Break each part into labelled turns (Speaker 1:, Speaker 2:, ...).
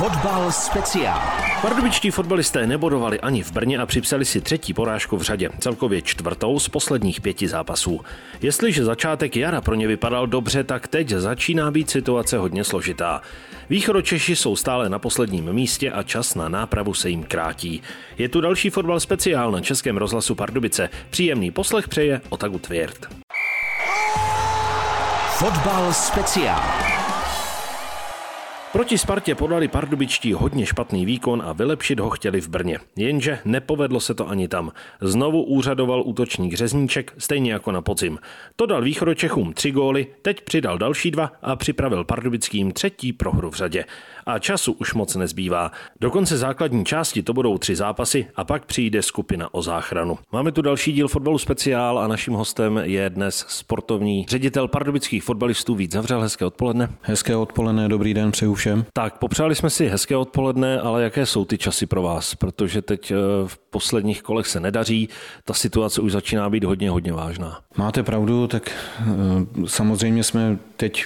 Speaker 1: Fotbal speciál. Pardubičtí fotbalisté nebodovali ani v Brně a připsali si třetí porážku v řadě, celkově čtvrtou z posledních pěti zápasů. Jestliže začátek jara pro ně vypadal dobře, tak teď začíná být situace hodně složitá. Východočeši jsou stále na posledním místě a čas na nápravu se jim krátí. Je tu další fotbal speciál na Českém rozhlasu Pardubice. Příjemný poslech přeje Otagu Tvěrt. Fotbal speciál. Proti Spartě podali pardubičtí hodně špatný výkon a vylepšit ho chtěli v Brně. Jenže nepovedlo se to ani tam. Znovu úřadoval útočník Řezníček, stejně jako na podzim. To dal východočechům tři góly, teď přidal další dva a připravil pardubickým třetí prohru v řadě. A času už moc nezbývá. Do konce základní části to budou tři zápasy a pak přijde skupina o záchranu. Máme tu další díl fotbalu speciál a naším hostem je dnes sportovní ředitel pardubických fotbalistů Vít Zavřel. Hezké odpoledne.
Speaker 2: Hezké odpoledne, dobrý den, přeju všem.
Speaker 1: Tak, popřáli jsme si hezké odpoledne, ale jaké jsou ty časy pro vás? Protože teď eh, v posledních kolech se nedaří, ta situace už začíná být hodně, hodně vážná.
Speaker 2: Máte pravdu, tak eh, samozřejmě jsme teď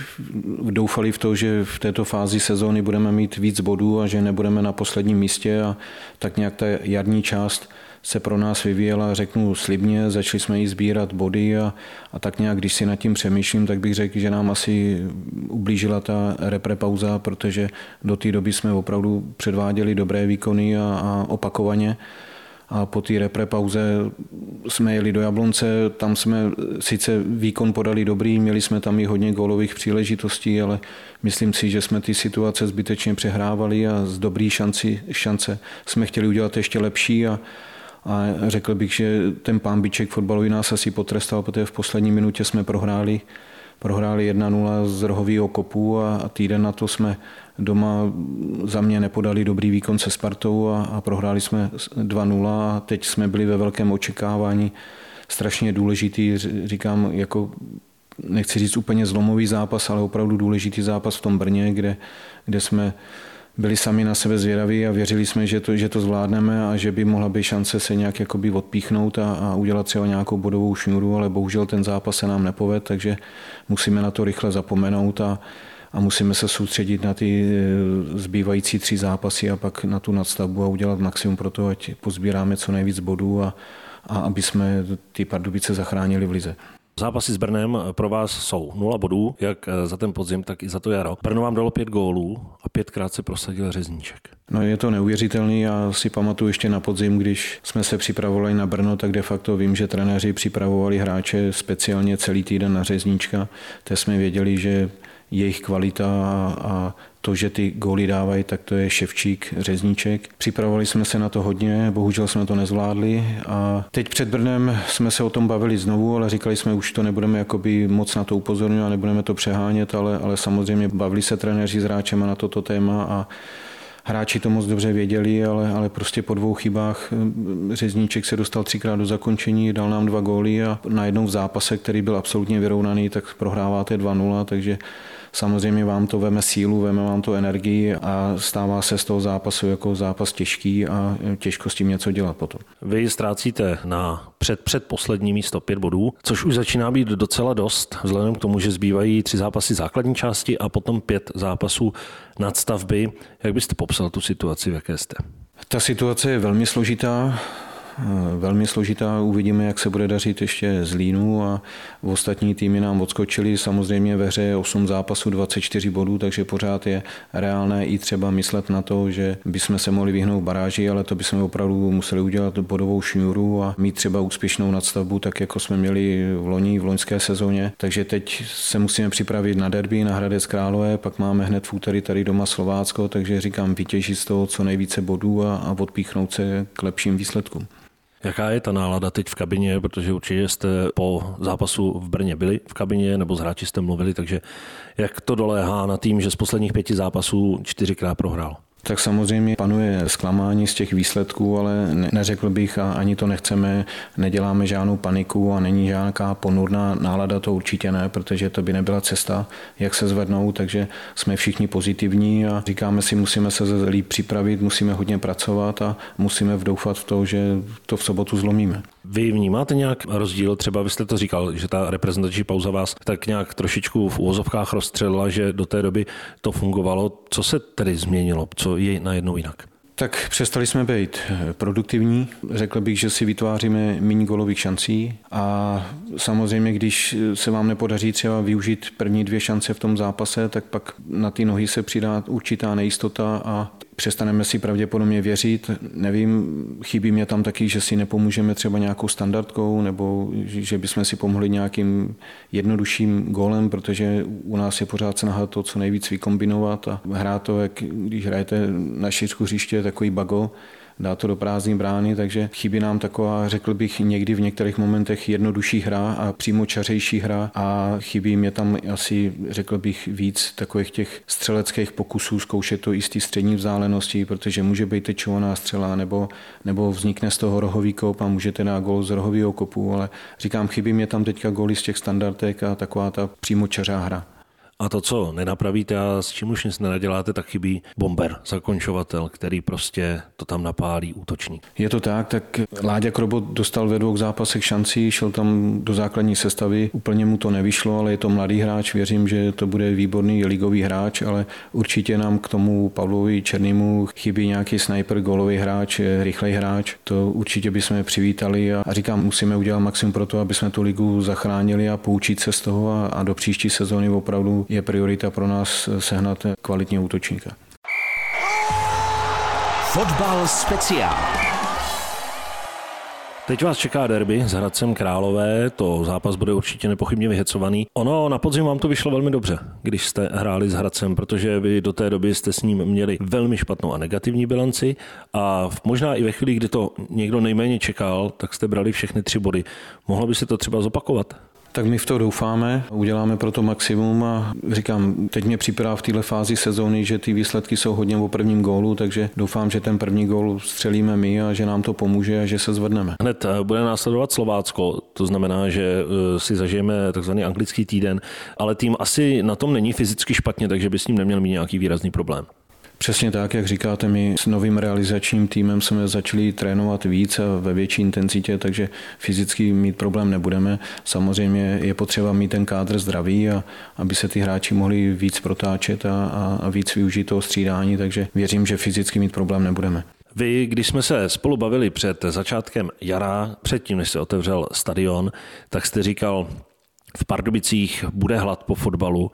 Speaker 2: doufali v to, že v této fázi sezóny budeme mít víc bodů a že nebudeme na posledním místě a tak nějak ta jarní část se pro nás vyvíjela, řeknu slibně, začali jsme jí sbírat body a, a tak nějak, když si nad tím přemýšlím, tak bych řekl, že nám asi ublížila ta repre pauza, protože do té doby jsme opravdu předváděli dobré výkony a, a opakovaně. A po té repre pauze jsme jeli do Jablonce, tam jsme sice výkon podali dobrý, měli jsme tam i hodně gólových příležitostí, ale myslím si, že jsme ty situace zbytečně přehrávali a z dobrý šanci, šance jsme chtěli udělat ještě lepší a, a řekl bych, že ten pán Biček fotbalový nás asi potrestal, protože v poslední minutě jsme prohráli prohráli 1-0 z rohového kopu a týden na to jsme doma za mě nepodali dobrý výkon se Spartou a, a prohráli jsme 2-0 a teď jsme byli ve velkém očekávání. Strašně důležitý, říkám, jako nechci říct úplně zlomový zápas, ale opravdu důležitý zápas v tom Brně, kde, kde jsme byli sami na sebe zvědaví a věřili jsme, že to, že to zvládneme a že by mohla být šance se nějak jakoby odpíchnout a, a udělat třeba nějakou bodovou šňůru, ale bohužel ten zápas se nám nepoved, takže musíme na to rychle zapomenout a, a musíme se soustředit na ty e, zbývající tři zápasy a pak na tu nadstavbu a udělat maximum pro to, ať pozbíráme co nejvíc bodů a, a aby jsme ty Pardubice zachránili v lize.
Speaker 1: Zápasy s Brnem pro vás jsou nula bodů, jak za ten podzim, tak i za to jaro. Brno vám dalo pět gólů a pětkrát se prosadil Řezníček.
Speaker 2: No je to neuvěřitelný, já si pamatuju ještě na podzim, když jsme se připravovali na Brno, tak de facto vím, že trenéři připravovali hráče speciálně celý týden na Řezníčka, to jsme věděli, že jejich kvalita a to, že ty góly dávají, tak to je Ševčík, Řezníček. Připravovali jsme se na to hodně, bohužel jsme to nezvládli a teď před Brnem jsme se o tom bavili znovu, ale říkali jsme, už to nebudeme jakoby moc na to upozorňovat, nebudeme to přehánět, ale, ale samozřejmě bavili se trenéři s hráčema na toto téma a Hráči to moc dobře věděli, ale, ale prostě po dvou chybách eh, Řezníček se dostal třikrát do zakončení, dal nám dva góly a najednou v zápase, který byl absolutně vyrovnaný, tak prohráváte 2-0, takže samozřejmě vám to veme sílu, veme vám to energii a stává se z toho zápasu jako zápas těžký a těžko s tím něco dělat potom.
Speaker 1: Vy ztrácíte na před, předposlední místo pět bodů, což už začíná být docela dost, vzhledem k tomu, že zbývají tři zápasy základní části a potom pět zápasů nadstavby. Jak byste popsal tu situaci, v jaké jste?
Speaker 2: Ta situace je velmi složitá. Eh, velmi složitá. Uvidíme, jak se bude dařit ještě z Línu a v ostatní týmy nám odskočili. Samozřejmě ve hře 8 zápasů 24 bodů, takže pořád je reálné i třeba myslet na to, že bychom se mohli vyhnout baráži, ale to bychom opravdu museli udělat bodovou šňůru a mít třeba úspěšnou nadstavbu, tak jako jsme měli v loni, v loňské sezóně. Takže teď se musíme připravit na derby, na Hradec Králové, pak máme hned v úterý tady doma Slovácko, takže říkám, vytěžit z toho co nejvíce bodů a, a odpíchnout se k lepším výsledkům.
Speaker 1: Jaká je ta nálada teď v kabině, protože určitě jste po zápasu v Brně byli v kabině, nebo s hráči jste mluvili, takže jak to doléhá na tým, že z posledních pěti zápasů čtyřikrát prohrál?
Speaker 2: Tak samozřejmě panuje zklamání z těch výsledků, ale neřekl bych a ani to nechceme, neděláme žádnou paniku a není žádná ponurná nálada, to určitě ne, protože to by nebyla cesta, jak se zvednout, takže jsme všichni pozitivní a říkáme si, musíme se líp připravit, musíme hodně pracovat a musíme doufat v to, že to v sobotu zlomíme.
Speaker 1: Vy vnímáte nějak rozdíl? Třeba vy jste to říkal, že ta reprezentační pauza vás tak nějak trošičku v úvozovkách rozstřelila, že do té doby to fungovalo. Co se tedy změnilo? Co je najednou jinak?
Speaker 2: Tak přestali jsme být produktivní. Řekl bych, že si vytváříme méně golových šancí a samozřejmě, když se vám nepodaří třeba využít první dvě šance v tom zápase, tak pak na ty nohy se přidá určitá nejistota a přestaneme si pravděpodobně věřit. Nevím, chybí mě tam taky, že si nepomůžeme třeba nějakou standardkou nebo že bychom si pomohli nějakým jednodušším golem, protože u nás je pořád snaha to co nejvíc vykombinovat a hrát to, jak když hrajete na šířku hřiště, takový bago, dá to do prázdné brány, takže chybí nám taková, řekl bych, někdy v některých momentech jednodušší hra a přímo čařejší hra a chybí mě tam asi, řekl bych, víc takových těch střeleckých pokusů zkoušet to i z té střední vzdálenosti, protože může být tečovaná střela nebo, nebo vznikne z toho rohový kop a můžete dát gol z rohového kopu, ale říkám, chybí mě tam teďka góly z těch standardek a taková ta přímo čařá hra.
Speaker 1: A to, co nenapravíte a s čím už nic nenaděláte, tak chybí bomber, zakončovatel, který prostě to tam napálí útočník.
Speaker 2: Je to tak, tak Láďa Krobot dostal ve dvou zápasech šanci, šel tam do základní sestavy, úplně mu to nevyšlo, ale je to mladý hráč, věřím, že to bude výborný ligový hráč, ale určitě nám k tomu Pavlovi Černému chybí nějaký sniper, golový hráč, rychlej hráč, to určitě bychom přivítali a, říkám, musíme udělat maximum pro to, aby jsme tu ligu zachránili a poučit se z toho a, a do příští sezóny opravdu je priorita pro nás sehnat kvalitního útočníka.
Speaker 1: Fotbal speciál. Teď vás čeká derby s Hradcem Králové, to zápas bude určitě nepochybně vyhecovaný. Ono na podzim vám to vyšlo velmi dobře, když jste hráli s Hradcem, protože vy do té doby jste s ním měli velmi špatnou a negativní bilanci a možná i ve chvíli, kdy to někdo nejméně čekal, tak jste brali všechny tři body. Mohlo by se to třeba zopakovat?
Speaker 2: Tak my v to doufáme, uděláme pro to maximum a říkám, teď mě připadá v této fázi sezóny, že ty výsledky jsou hodně o prvním gólu, takže doufám, že ten první gól střelíme my a že nám to pomůže a že se zvedneme.
Speaker 1: Hned eh, bude následovat Slovácko, to znamená, že eh, si zažijeme takzvaný anglický týden, ale tým asi na tom není fyzicky špatně, takže by s ním neměl mít nějaký výrazný problém.
Speaker 2: Přesně tak, jak říkáte, my s novým realizačním týmem jsme začali trénovat víc a ve větší intenzitě, takže fyzicky mít problém nebudeme. Samozřejmě je potřeba mít ten kádr zdravý, a aby se ty hráči mohli víc protáčet a, a, víc využít toho střídání, takže věřím, že fyzicky mít problém nebudeme.
Speaker 1: Vy, když jsme se spolu bavili před začátkem jara, předtím, než se otevřel stadion, tak jste říkal, v Pardubicích bude hlad po fotbalu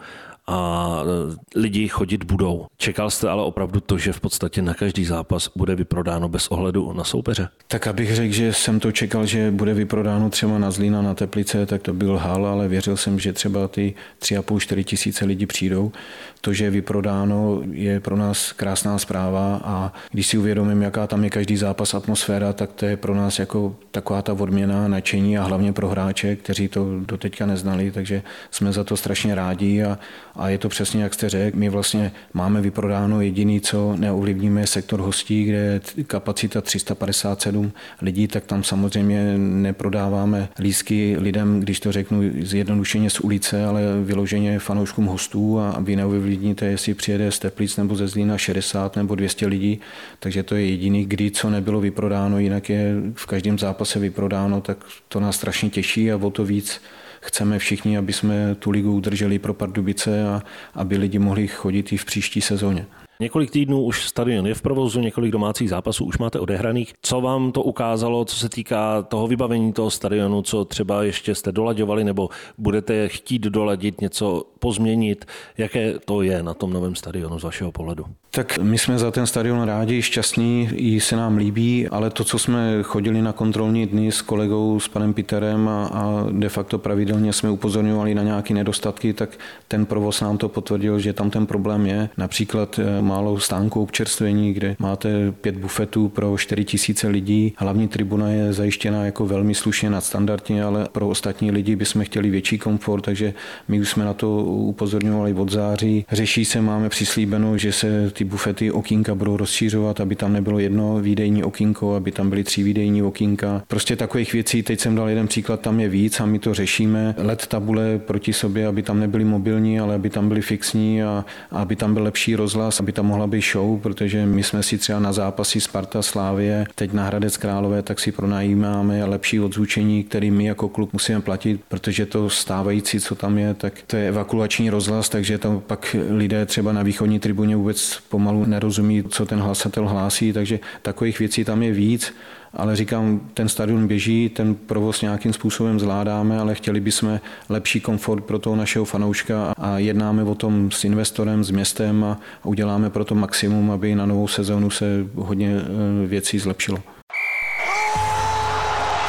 Speaker 1: a e, lidi chodit budou. Čekal jste ale opravdu to, že v podstatě na každý zápas bude vyprodáno bez ohledu na soupeře?
Speaker 2: Tak abych řekl, že jsem to čekal, že bude vyprodáno třeba na Zlína, na Teplice, tak to byl hal, ale věřil jsem, že třeba ty 3,5-4 tisíce lidí přijdou. To, že je vyprodáno, je pro nás krásná zpráva a když si uvědomím, jaká tam je každý zápas atmosféra, tak to je pro nás jako taková ta odměna, nadšení a hlavně pro hráče, kteří to doteďka neznali, takže jsme za to strašně rádi a, a je to přesně, jak jste řekl, my vlastně máme vyprodáno jediný, co neovlivníme, sektor hostí, kde je kapacita 357 lidí, tak tam samozřejmě neprodáváme lísky lidem, když to řeknu zjednodušeně z ulice, ale vyloženě fanouškům hostů. A vy neovlivníte, jestli přijede z Teplic nebo ze Zlína 60 nebo 200 lidí, takže to je jediný, kdy co nebylo vyprodáno, jinak je v každém zápase vyprodáno, tak to nás strašně těší a o to víc chceme všichni, aby jsme tu ligu udrželi pro Pardubice a aby lidi mohli chodit i v příští sezóně.
Speaker 1: Několik týdnů už stadion je v provozu, několik domácích zápasů už máte odehraných. Co vám to ukázalo, co se týká toho vybavení toho stadionu, co třeba ještě jste dolaďovali nebo budete chtít doladit, něco pozměnit? Jaké to je na tom novém stadionu z vašeho pohledu?
Speaker 2: Tak my jsme za ten stadion rádi, šťastní, i se nám líbí, ale to, co jsme chodili na kontrolní dny s kolegou, s panem Peterem a, a de facto pravidelně jsme upozorňovali na nějaké nedostatky, tak ten provoz nám to potvrdil, že tam ten problém je. Například málo stánků občerstvení, kde máte pět bufetů pro 4 tisíce lidí. Hlavní tribuna je zajištěna jako velmi slušně nadstandardně, ale pro ostatní lidi bychom chtěli větší komfort, takže my už jsme na to upozorňovali od září. Řeší se, máme přislíbeno, že se ty bufety okýnka budou rozšířovat, aby tam nebylo jedno výdejní okýnko, aby tam byly tři výdejní okýnka. Prostě takových věcí, teď jsem dal jeden příklad, tam je víc a my to řešíme. Let tabule proti sobě, aby tam nebyly mobilní, ale aby tam byly fixní a aby tam byl lepší rozhlas, aby tam mohla být show, protože my jsme si třeba na zápasy Sparta Slávě, teď na Hradec Králové, tak si pronajímáme lepší odzvučení, který my jako klub musíme platit, protože to stávající, co tam je, tak to je evakuační rozhlas, takže tam pak lidé třeba na východní tribuně vůbec pomalu nerozumí, co ten hlasatel hlásí, takže takových věcí tam je víc ale říkám, ten stadion běží, ten provoz nějakým způsobem zvládáme, ale chtěli bychom lepší komfort pro toho našeho fanouška a jednáme o tom s investorem, s městem a uděláme pro to maximum, aby na novou sezónu se hodně eh, věcí zlepšilo.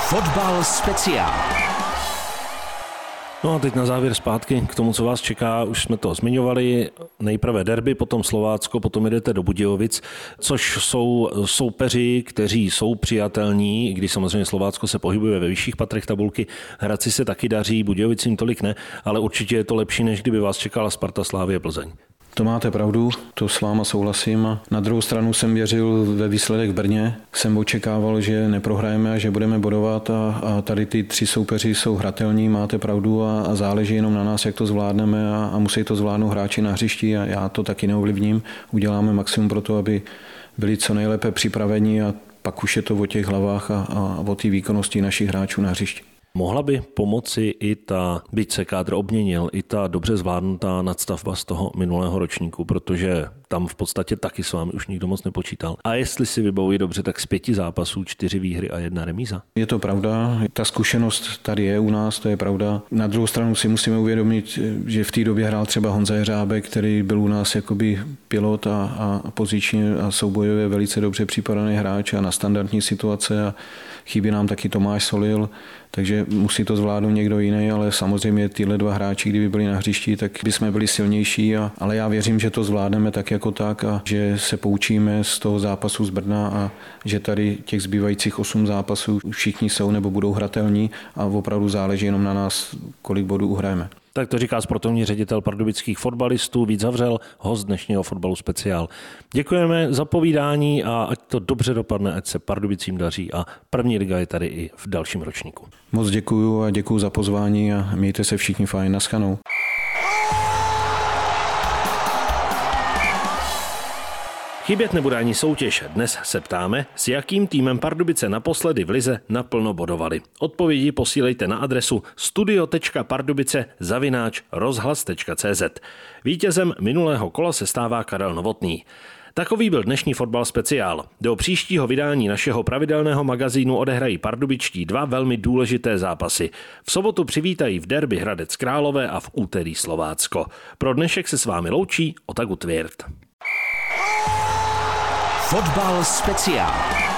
Speaker 1: Fotbal speciál. No a teď na závěr zpátky k tomu, co vás čeká. Už jsme to zmiňovali. Nejprve derby, potom Slovácko, potom jdete do Budějovic, což jsou soupeři, kteří jsou přijatelní, když samozřejmě Slovácko se pohybuje ve vyšších patrech tabulky. Hradci se taky daří, Budějovicím tolik ne, ale určitě je to lepší, než kdyby vás čekala Sparta Slávě Plzeň.
Speaker 2: To máte pravdu, to s váma souhlasím. Na druhou stranu jsem věřil ve výsledek v Brně. Jsem očekával, že neprohrajeme a že budeme bodovat a, a tady ty tři soupeři jsou hratelní, máte pravdu a, a záleží jenom na nás, jak to zvládneme a, a musí to zvládnout hráči na hřišti a já to taky neovlivním. Uděláme maximum pro to, aby byli co nejlépe připraveni a pak už je to o těch hlavách a, a o té výkonnosti našich hráčů na hřišti.
Speaker 1: Mohla by pomoci i ta, byť se kádr obměnil, i ta dobře zvládnutá nadstavba z toho minulého ročníku, protože tam v podstatě taky s vámi už nikdo moc nepočítal. A jestli si vybavuji dobře, tak z pěti zápasů čtyři výhry a jedna remíza.
Speaker 2: Je to pravda, ta zkušenost tady je u nás, to je pravda. Na druhou stranu si musíme uvědomit, že v té době hrál třeba Honza Jeřábek, který byl u nás jakoby pilot a, a pozičně a soubojově velice dobře připravený hráč a na standardní situace a chybí nám taky Tomáš Solil, takže musí to zvládnout někdo jiný, ale samozřejmě tyhle dva hráči, kdyby byli na hřišti, tak bychom byli silnější, a, ale já věřím, že to zvládneme tak jako tak a že se poučíme z toho zápasu z Brna a že tady těch zbývajících osm zápasů všichni jsou nebo budou hratelní a opravdu záleží jenom na nás, kolik bodů uhrajeme.
Speaker 1: Tak to říká sportovní ředitel pardubických fotbalistů Víc Zavřel, host dnešního fotbalu speciál. Děkujeme za povídání a ať to dobře dopadne, ať se Pardubicím daří a první liga je tady i v dalším ročníku.
Speaker 2: Moc děkuju a děkuju za pozvání a mějte se všichni fajn. Naschanou.
Speaker 1: Chybět nebude ani soutěž. Dnes se ptáme, s jakým týmem Pardubice naposledy v Lize naplno bodovali. Odpovědi posílejte na adresu studio.pardubice zavináč rozhlas.cz. Vítězem minulého kola se stává Karel Novotný. Takový byl dnešní fotbal speciál. Do příštího vydání našeho pravidelného magazínu odehrají pardubičtí dva velmi důležité zápasy. V sobotu přivítají v derby Hradec Králové a v úterý Slovácko. Pro dnešek se s vámi loučí Otagu Tvěrt. Fotbal speciál.